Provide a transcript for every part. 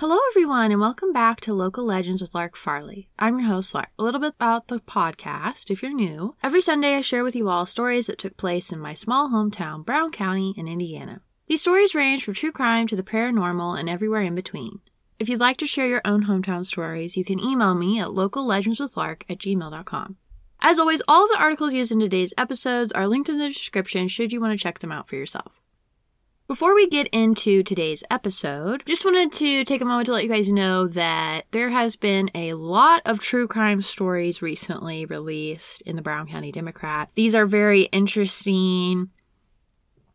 Hello, everyone, and welcome back to Local Legends with Lark Farley. I'm your host, Lark. A little bit about the podcast, if you're new. Every Sunday, I share with you all stories that took place in my small hometown, Brown County, in Indiana. These stories range from true crime to the paranormal and everywhere in between. If you'd like to share your own hometown stories, you can email me at locallegendswithlark at gmail.com. As always, all of the articles used in today's episodes are linked in the description should you want to check them out for yourself. Before we get into today's episode, just wanted to take a moment to let you guys know that there has been a lot of true crime stories recently released in the Brown County Democrat. These are very interesting,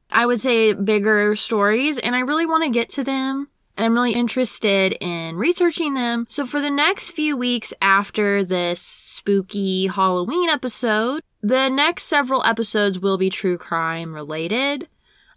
I would say bigger stories, and I really want to get to them. And I'm really interested in researching them. So for the next few weeks after this spooky Halloween episode, the next several episodes will be true crime related.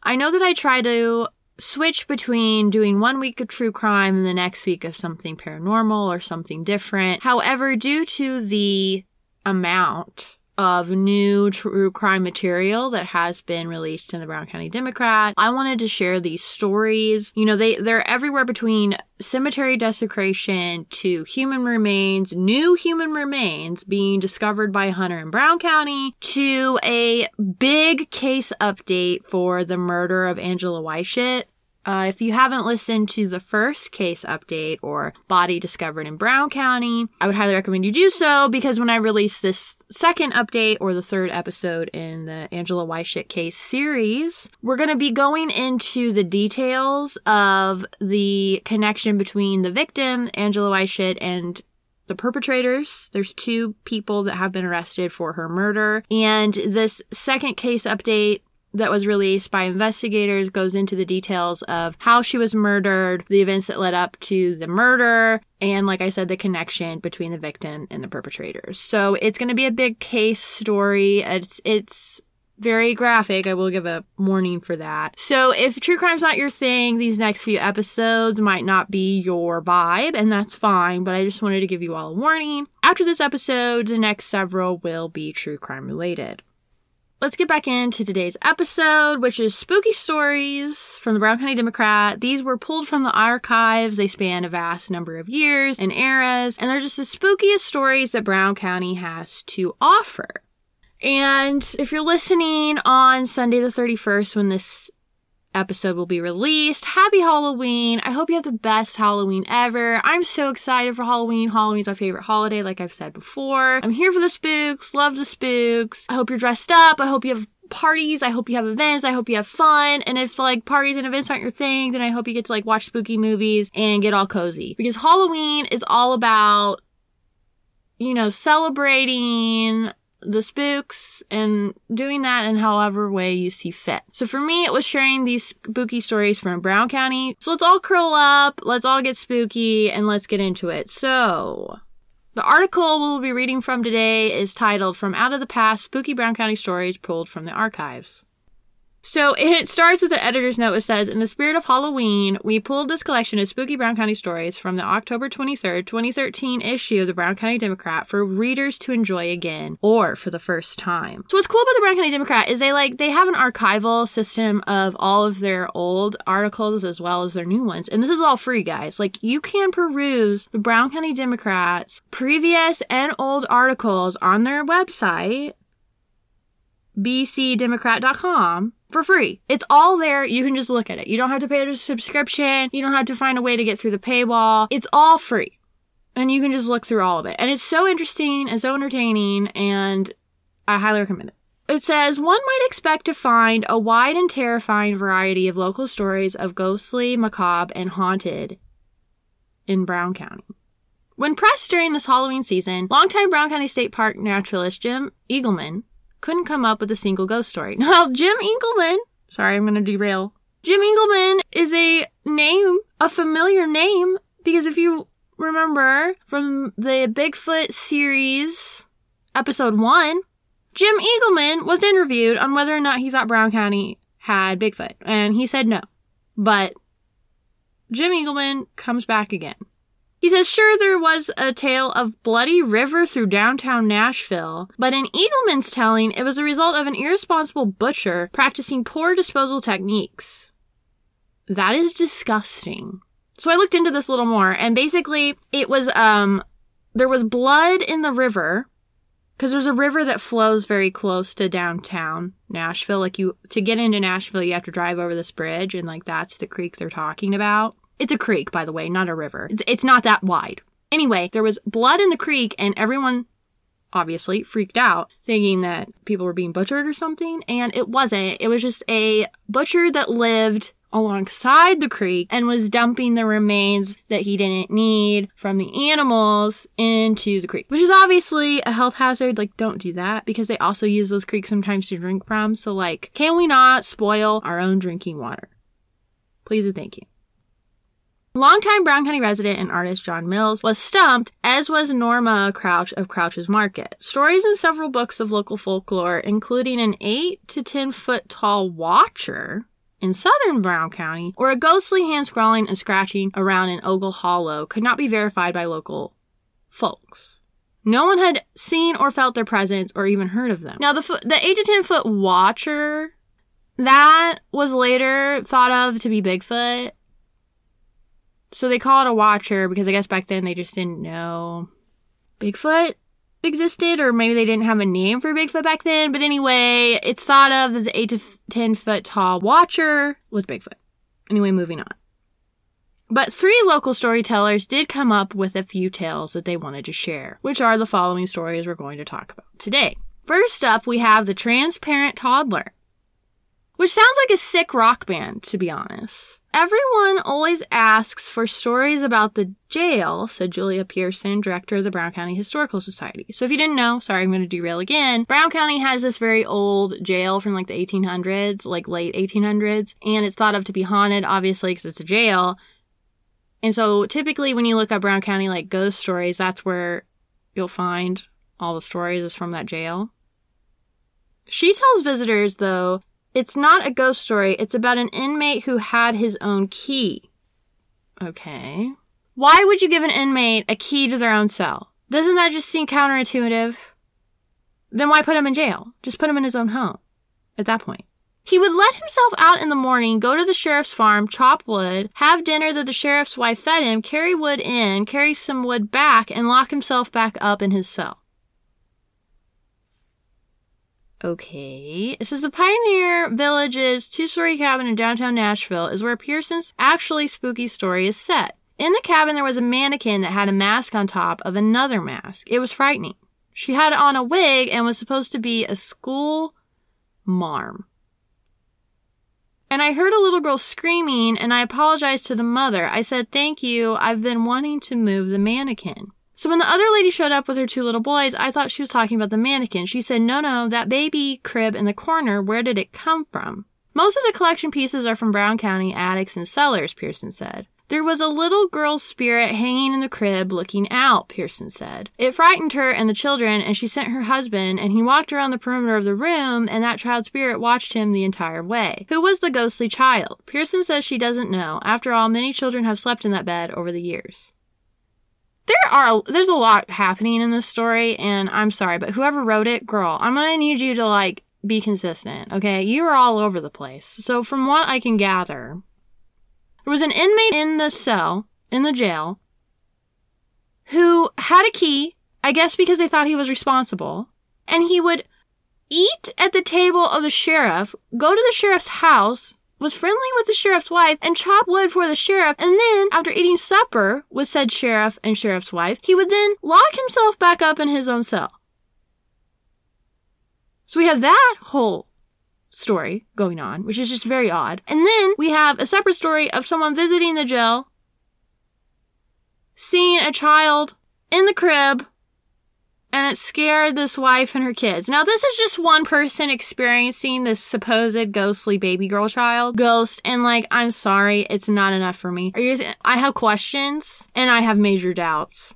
I know that I try to switch between doing one week of true crime and the next week of something paranormal or something different. However, due to the amount of new true crime material that has been released in the Brown County Democrat. I wanted to share these stories. You know, they, they're everywhere between cemetery desecration to human remains, new human remains being discovered by Hunter in Brown County to a big case update for the murder of Angela Weichert uh, if you haven't listened to the first case update or body discovered in Brown County, I would highly recommend you do so because when I release this second update or the third episode in the Angela Weichert case series, we're going to be going into the details of the connection between the victim, Angela Weichert, and the perpetrators. There's two people that have been arrested for her murder. And this second case update that was released by investigators goes into the details of how she was murdered, the events that led up to the murder, and like I said, the connection between the victim and the perpetrators. So it's going to be a big case story. It's, it's, very graphic. I will give a warning for that. So if true crime's not your thing, these next few episodes might not be your vibe, and that's fine, but I just wanted to give you all a warning. After this episode, the next several will be true crime related. Let's get back into today's episode, which is spooky stories from the Brown County Democrat. These were pulled from the archives. They span a vast number of years and eras, and they're just the spookiest stories that Brown County has to offer. And if you're listening on Sunday the 31st when this episode will be released. Happy Halloween. I hope you have the best Halloween ever. I'm so excited for Halloween. Halloween's my favorite holiday, like I've said before. I'm here for the spooks, love the spooks. I hope you're dressed up. I hope you have parties. I hope you have events. I hope you have fun. And if like parties and events aren't your thing, then I hope you get to like watch spooky movies and get all cozy. Because Halloween is all about, you know, celebrating the spooks and doing that in however way you see fit. So for me, it was sharing these spooky stories from Brown County. So let's all curl up, let's all get spooky, and let's get into it. So, the article we'll be reading from today is titled From Out of the Past Spooky Brown County Stories Pulled from the Archives. So it starts with the editor's note. It says, In the spirit of Halloween, we pulled this collection of spooky Brown County stories from the October 23rd, 2013 issue of the Brown County Democrat for readers to enjoy again or for the first time. So what's cool about the Brown County Democrat is they like, they have an archival system of all of their old articles as well as their new ones. And this is all free, guys. Like you can peruse the Brown County Democrats previous and old articles on their website bcdemocrat.com for free. It's all there. You can just look at it. You don't have to pay a subscription. You don't have to find a way to get through the paywall. It's all free. And you can just look through all of it. And it's so interesting and so entertaining and I highly recommend it. It says one might expect to find a wide and terrifying variety of local stories of ghostly, macabre, and haunted in Brown County. When pressed during this Halloween season, longtime Brown County State Park naturalist Jim Eagleman couldn't come up with a single ghost story. Now, Jim Eagleman, sorry, I'm going to derail. Jim Eagleman is a name, a familiar name, because if you remember from the Bigfoot series, episode one, Jim Eagleman was interviewed on whether or not he thought Brown County had Bigfoot, and he said no. But Jim Eagleman comes back again. He says, sure, there was a tale of bloody river through downtown Nashville, but in Eagleman's telling, it was a result of an irresponsible butcher practicing poor disposal techniques. That is disgusting. So I looked into this a little more and basically it was, um, there was blood in the river because there's a river that flows very close to downtown Nashville. Like you, to get into Nashville, you have to drive over this bridge and like that's the creek they're talking about. It's a creek, by the way, not a river. It's, it's not that wide. Anyway, there was blood in the creek and everyone obviously freaked out thinking that people were being butchered or something. And it wasn't. It was just a butcher that lived alongside the creek and was dumping the remains that he didn't need from the animals into the creek, which is obviously a health hazard. Like, don't do that because they also use those creeks sometimes to drink from. So, like, can we not spoil our own drinking water? Please and thank you. Longtime Brown County resident and artist John Mills was stumped, as was Norma Crouch of Crouch's Market. Stories in several books of local folklore, including an 8 to 10 foot tall watcher in southern Brown County, or a ghostly hand scrawling and scratching around in Ogle Hollow, could not be verified by local folks. No one had seen or felt their presence or even heard of them. Now, the, fo- the 8 to 10 foot watcher, that was later thought of to be Bigfoot so they call it a watcher because I guess back then they just didn't know Bigfoot existed, or maybe they didn't have a name for Bigfoot back then. But anyway, it's thought of that the 8 to 10 foot tall watcher was Bigfoot. Anyway, moving on. But three local storytellers did come up with a few tales that they wanted to share, which are the following stories we're going to talk about today. First up, we have the Transparent Toddler, which sounds like a sick rock band, to be honest. Everyone always asks for stories about the jail, said Julia Pearson, director of the Brown County Historical Society. So if you didn't know, sorry, I'm going to derail again. Brown County has this very old jail from like the 1800s, like late 1800s, and it's thought of to be haunted, obviously, because it's a jail. And so typically when you look up Brown County like ghost stories, that's where you'll find all the stories is from that jail. She tells visitors, though, it's not a ghost story. It's about an inmate who had his own key. Okay. Why would you give an inmate a key to their own cell? Doesn't that just seem counterintuitive? Then why put him in jail? Just put him in his own home at that point. He would let himself out in the morning, go to the sheriff's farm, chop wood, have dinner that the sheriff's wife fed him, carry wood in, carry some wood back, and lock himself back up in his cell. Okay. It says the Pioneer Village's two story cabin in downtown Nashville is where Pearson's actually spooky story is set. In the cabin, there was a mannequin that had a mask on top of another mask. It was frightening. She had on a wig and was supposed to be a school marm. And I heard a little girl screaming, and I apologized to the mother. I said, Thank you. I've been wanting to move the mannequin. So when the other lady showed up with her two little boys, I thought she was talking about the mannequin. She said, no, no, that baby crib in the corner, where did it come from? Most of the collection pieces are from Brown County attics and cellars, Pearson said. There was a little girl's spirit hanging in the crib looking out, Pearson said. It frightened her and the children, and she sent her husband, and he walked around the perimeter of the room, and that child spirit watched him the entire way. Who was the ghostly child? Pearson says she doesn't know. After all, many children have slept in that bed over the years there are there's a lot happening in this story and i'm sorry but whoever wrote it girl i'm gonna need you to like be consistent okay? You're all over the place. So from what i can gather there was an inmate in the cell in the jail who had a key i guess because they thought he was responsible and he would eat at the table of the sheriff go to the sheriff's house was friendly with the sheriff's wife and chopped wood for the sheriff, and then, after eating supper with said sheriff and sheriff's wife, he would then lock himself back up in his own cell. So we have that whole story going on, which is just very odd. And then we have a separate story of someone visiting the jail, seeing a child in the crib and it scared this wife and her kids. Now, this is just one person experiencing this supposed ghostly baby girl child ghost, and like, I'm sorry, it's not enough for me. Are you? I have questions and I have major doubts.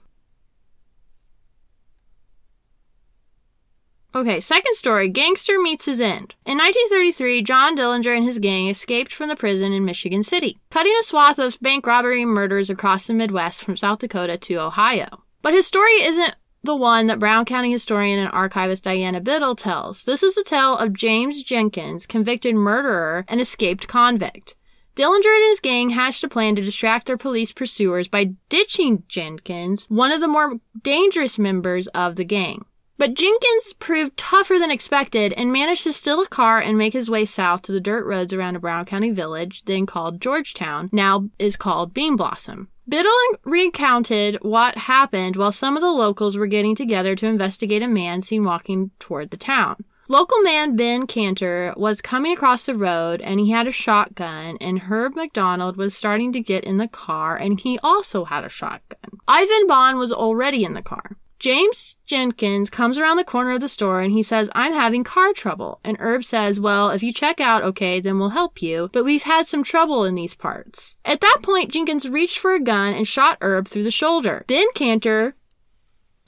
Okay, second story Gangster meets his end. In 1933, John Dillinger and his gang escaped from the prison in Michigan City, cutting a swath of bank robbery and murders across the Midwest from South Dakota to Ohio. But his story isn't the one that Brown County historian and archivist Diana Biddle tells. This is the tale of James Jenkins, convicted murderer and escaped convict. Dillinger and his gang hatched a plan to distract their police pursuers by ditching Jenkins, one of the more dangerous members of the gang. But Jenkins proved tougher than expected and managed to steal a car and make his way south to the dirt roads around a Brown County village, then called Georgetown, now is called Bean Blossom. Biddle recounted what happened while some of the locals were getting together to investigate a man seen walking toward the town. Local man Ben Cantor was coming across the road and he had a shotgun, and Herb McDonald was starting to get in the car and he also had a shotgun. Ivan Bond was already in the car. James Jenkins comes around the corner of the store and he says, I'm having car trouble. And Herb says, Well, if you check out, okay, then we'll help you, but we've had some trouble in these parts. At that point, Jenkins reached for a gun and shot Herb through the shoulder. Ben Cantor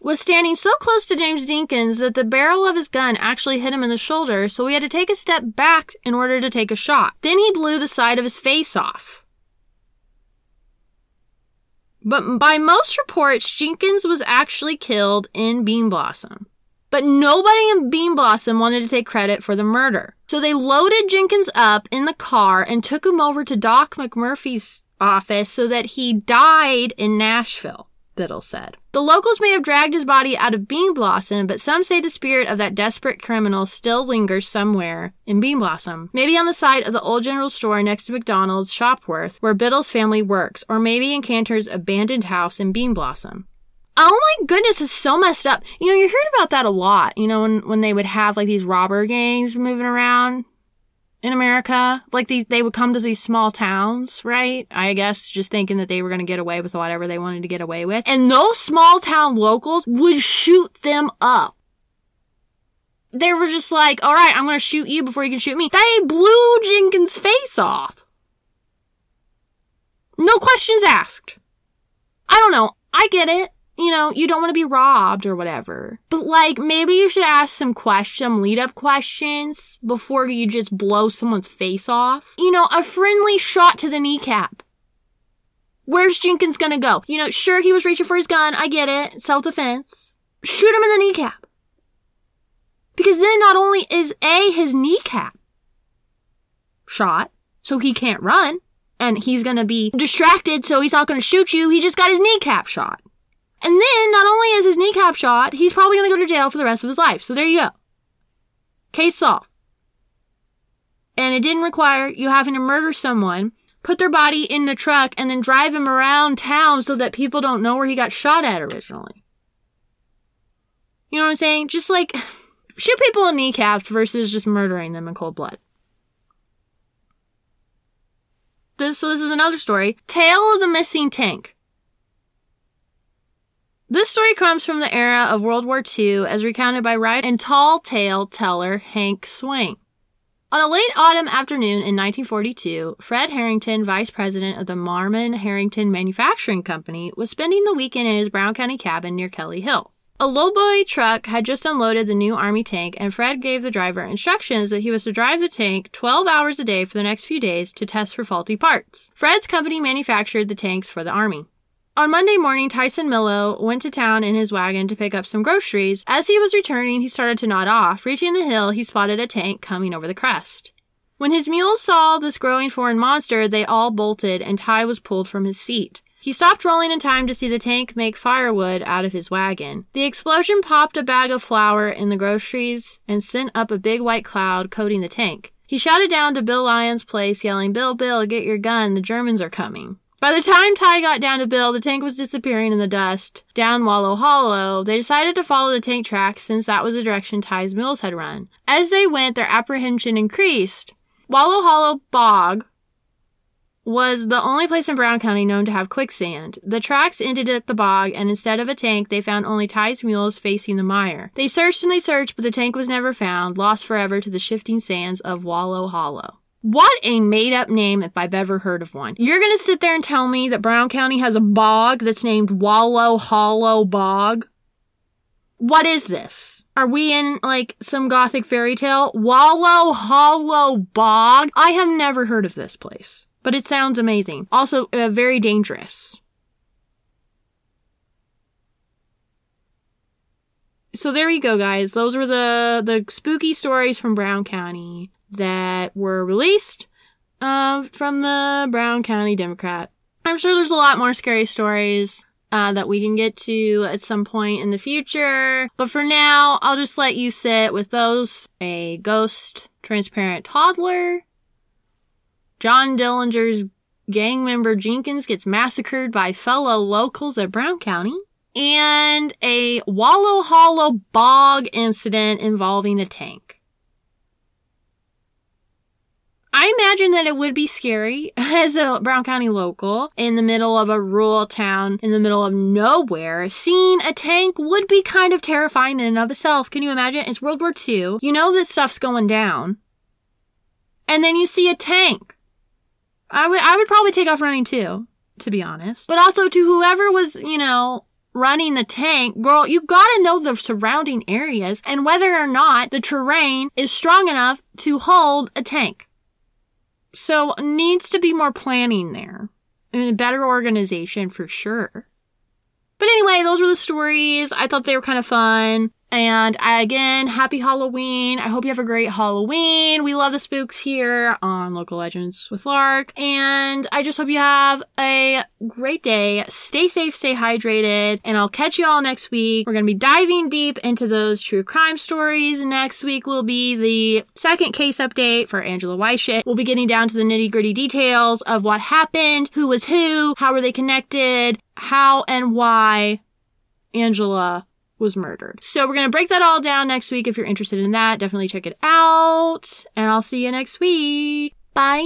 was standing so close to James Jenkins that the barrel of his gun actually hit him in the shoulder, so he had to take a step back in order to take a shot. Then he blew the side of his face off. But by most reports, Jenkins was actually killed in Bean Blossom. But nobody in Bean Blossom wanted to take credit for the murder. So they loaded Jenkins up in the car and took him over to Doc McMurphy's office so that he died in Nashville. Biddle said. The locals may have dragged his body out of Bean Blossom, but some say the spirit of that desperate criminal still lingers somewhere in Bean Blossom. Maybe on the side of the old general store next to McDonald's Shopworth, where Biddle's family works, or maybe in Cantor's abandoned house in Bean Blossom. Oh my goodness, it's so messed up. You know, you heard about that a lot, you know, when, when they would have like these robber gangs moving around in America. Like they, they would come to these small towns, right? I guess just thinking that they were going to get away with whatever they wanted to get away with. And those small town locals would shoot them up. They were just like, all right, I'm going to shoot you before you can shoot me. They blew Jenkins' face off. No questions asked. I don't know. I get it you know, you don't want to be robbed or whatever. But like, maybe you should ask some questions, some lead up questions before you just blow someone's face off. You know, a friendly shot to the kneecap. Where's Jenkins gonna go? You know, sure, he was reaching for his gun. I get it. Self defense. Shoot him in the kneecap. Because then not only is A, his kneecap shot, so he can't run, and he's gonna be distracted, so he's not gonna shoot you, he just got his kneecap shot. And then, not only is his kneecap shot, he's probably going to go to jail for the rest of his life. So there you go. Case solved. And it didn't require you having to murder someone, put their body in the truck, and then drive him around town so that people don't know where he got shot at originally. You know what I'm saying? Just like shoot people in kneecaps versus just murdering them in cold blood. This, so this is another story. Tale of the missing tank. This story comes from the era of World War II as recounted by writer and tall tale teller Hank Swain. On a late autumn afternoon in 1942, Fred Harrington, vice president of the Marmon Herrington Manufacturing Company, was spending the weekend in his Brown County cabin near Kelly Hill. A lowboy truck had just unloaded the new Army tank, and Fred gave the driver instructions that he was to drive the tank 12 hours a day for the next few days to test for faulty parts. Fred's company manufactured the tanks for the Army. On Monday morning, Tyson Millo went to town in his wagon to pick up some groceries. As he was returning, he started to nod off. Reaching the hill, he spotted a tank coming over the crest. When his mules saw this growing foreign monster, they all bolted and Ty was pulled from his seat. He stopped rolling in time to see the tank make firewood out of his wagon. The explosion popped a bag of flour in the groceries and sent up a big white cloud coating the tank. He shouted down to Bill Lyons' place, yelling, Bill, Bill, get your gun, the Germans are coming. By the time Ty got down to Bill, the tank was disappearing in the dust. Down Wallow Hollow, they decided to follow the tank tracks since that was the direction Ty's mules had run. As they went, their apprehension increased. Wallow Hollow Bog was the only place in Brown County known to have quicksand. The tracks ended at the bog, and instead of a tank, they found only Ty's mules facing the mire. They searched and they searched, but the tank was never found, lost forever to the shifting sands of Wallow Hollow. What a made up name if I've ever heard of one. You're gonna sit there and tell me that Brown County has a bog that's named Wallow Hollow Bog? What is this? Are we in like some gothic fairy tale? Wallow Hollow Bog? I have never heard of this place, but it sounds amazing. Also, uh, very dangerous. So there you go, guys. Those were the the spooky stories from Brown County that were released uh, from the Brown County Democrat. I'm sure there's a lot more scary stories uh, that we can get to at some point in the future. But for now, I'll just let you sit with those a ghost transparent toddler. John Dillinger's gang member Jenkins gets massacred by fellow locals at Brown County. And a Wallow Hollow bog incident involving a tank. I imagine that it would be scary as a Brown County local in the middle of a rural town in the middle of nowhere. Seeing a tank would be kind of terrifying in and of itself. Can you imagine? It's World War II. You know this stuff's going down. And then you see a tank. I would, I would probably take off running too, to be honest. But also to whoever was, you know, running the tank, girl, you gotta know the surrounding areas and whether or not the terrain is strong enough to hold a tank. So needs to be more planning there and better organization for sure. But anyway, those were the stories. I thought they were kind of fun. And again, happy Halloween. I hope you have a great Halloween. We love the spooks here on Local Legends with Lark. And I just hope you have a great day. Stay safe, stay hydrated, and I'll catch you all next week. We're going to be diving deep into those true crime stories. Next week will be the second case update for Angela Weichert. We'll be getting down to the nitty gritty details of what happened, who was who, how were they connected, how and why Angela was murdered. So we're going to break that all down next week. If you're interested in that, definitely check it out. And I'll see you next week. Bye.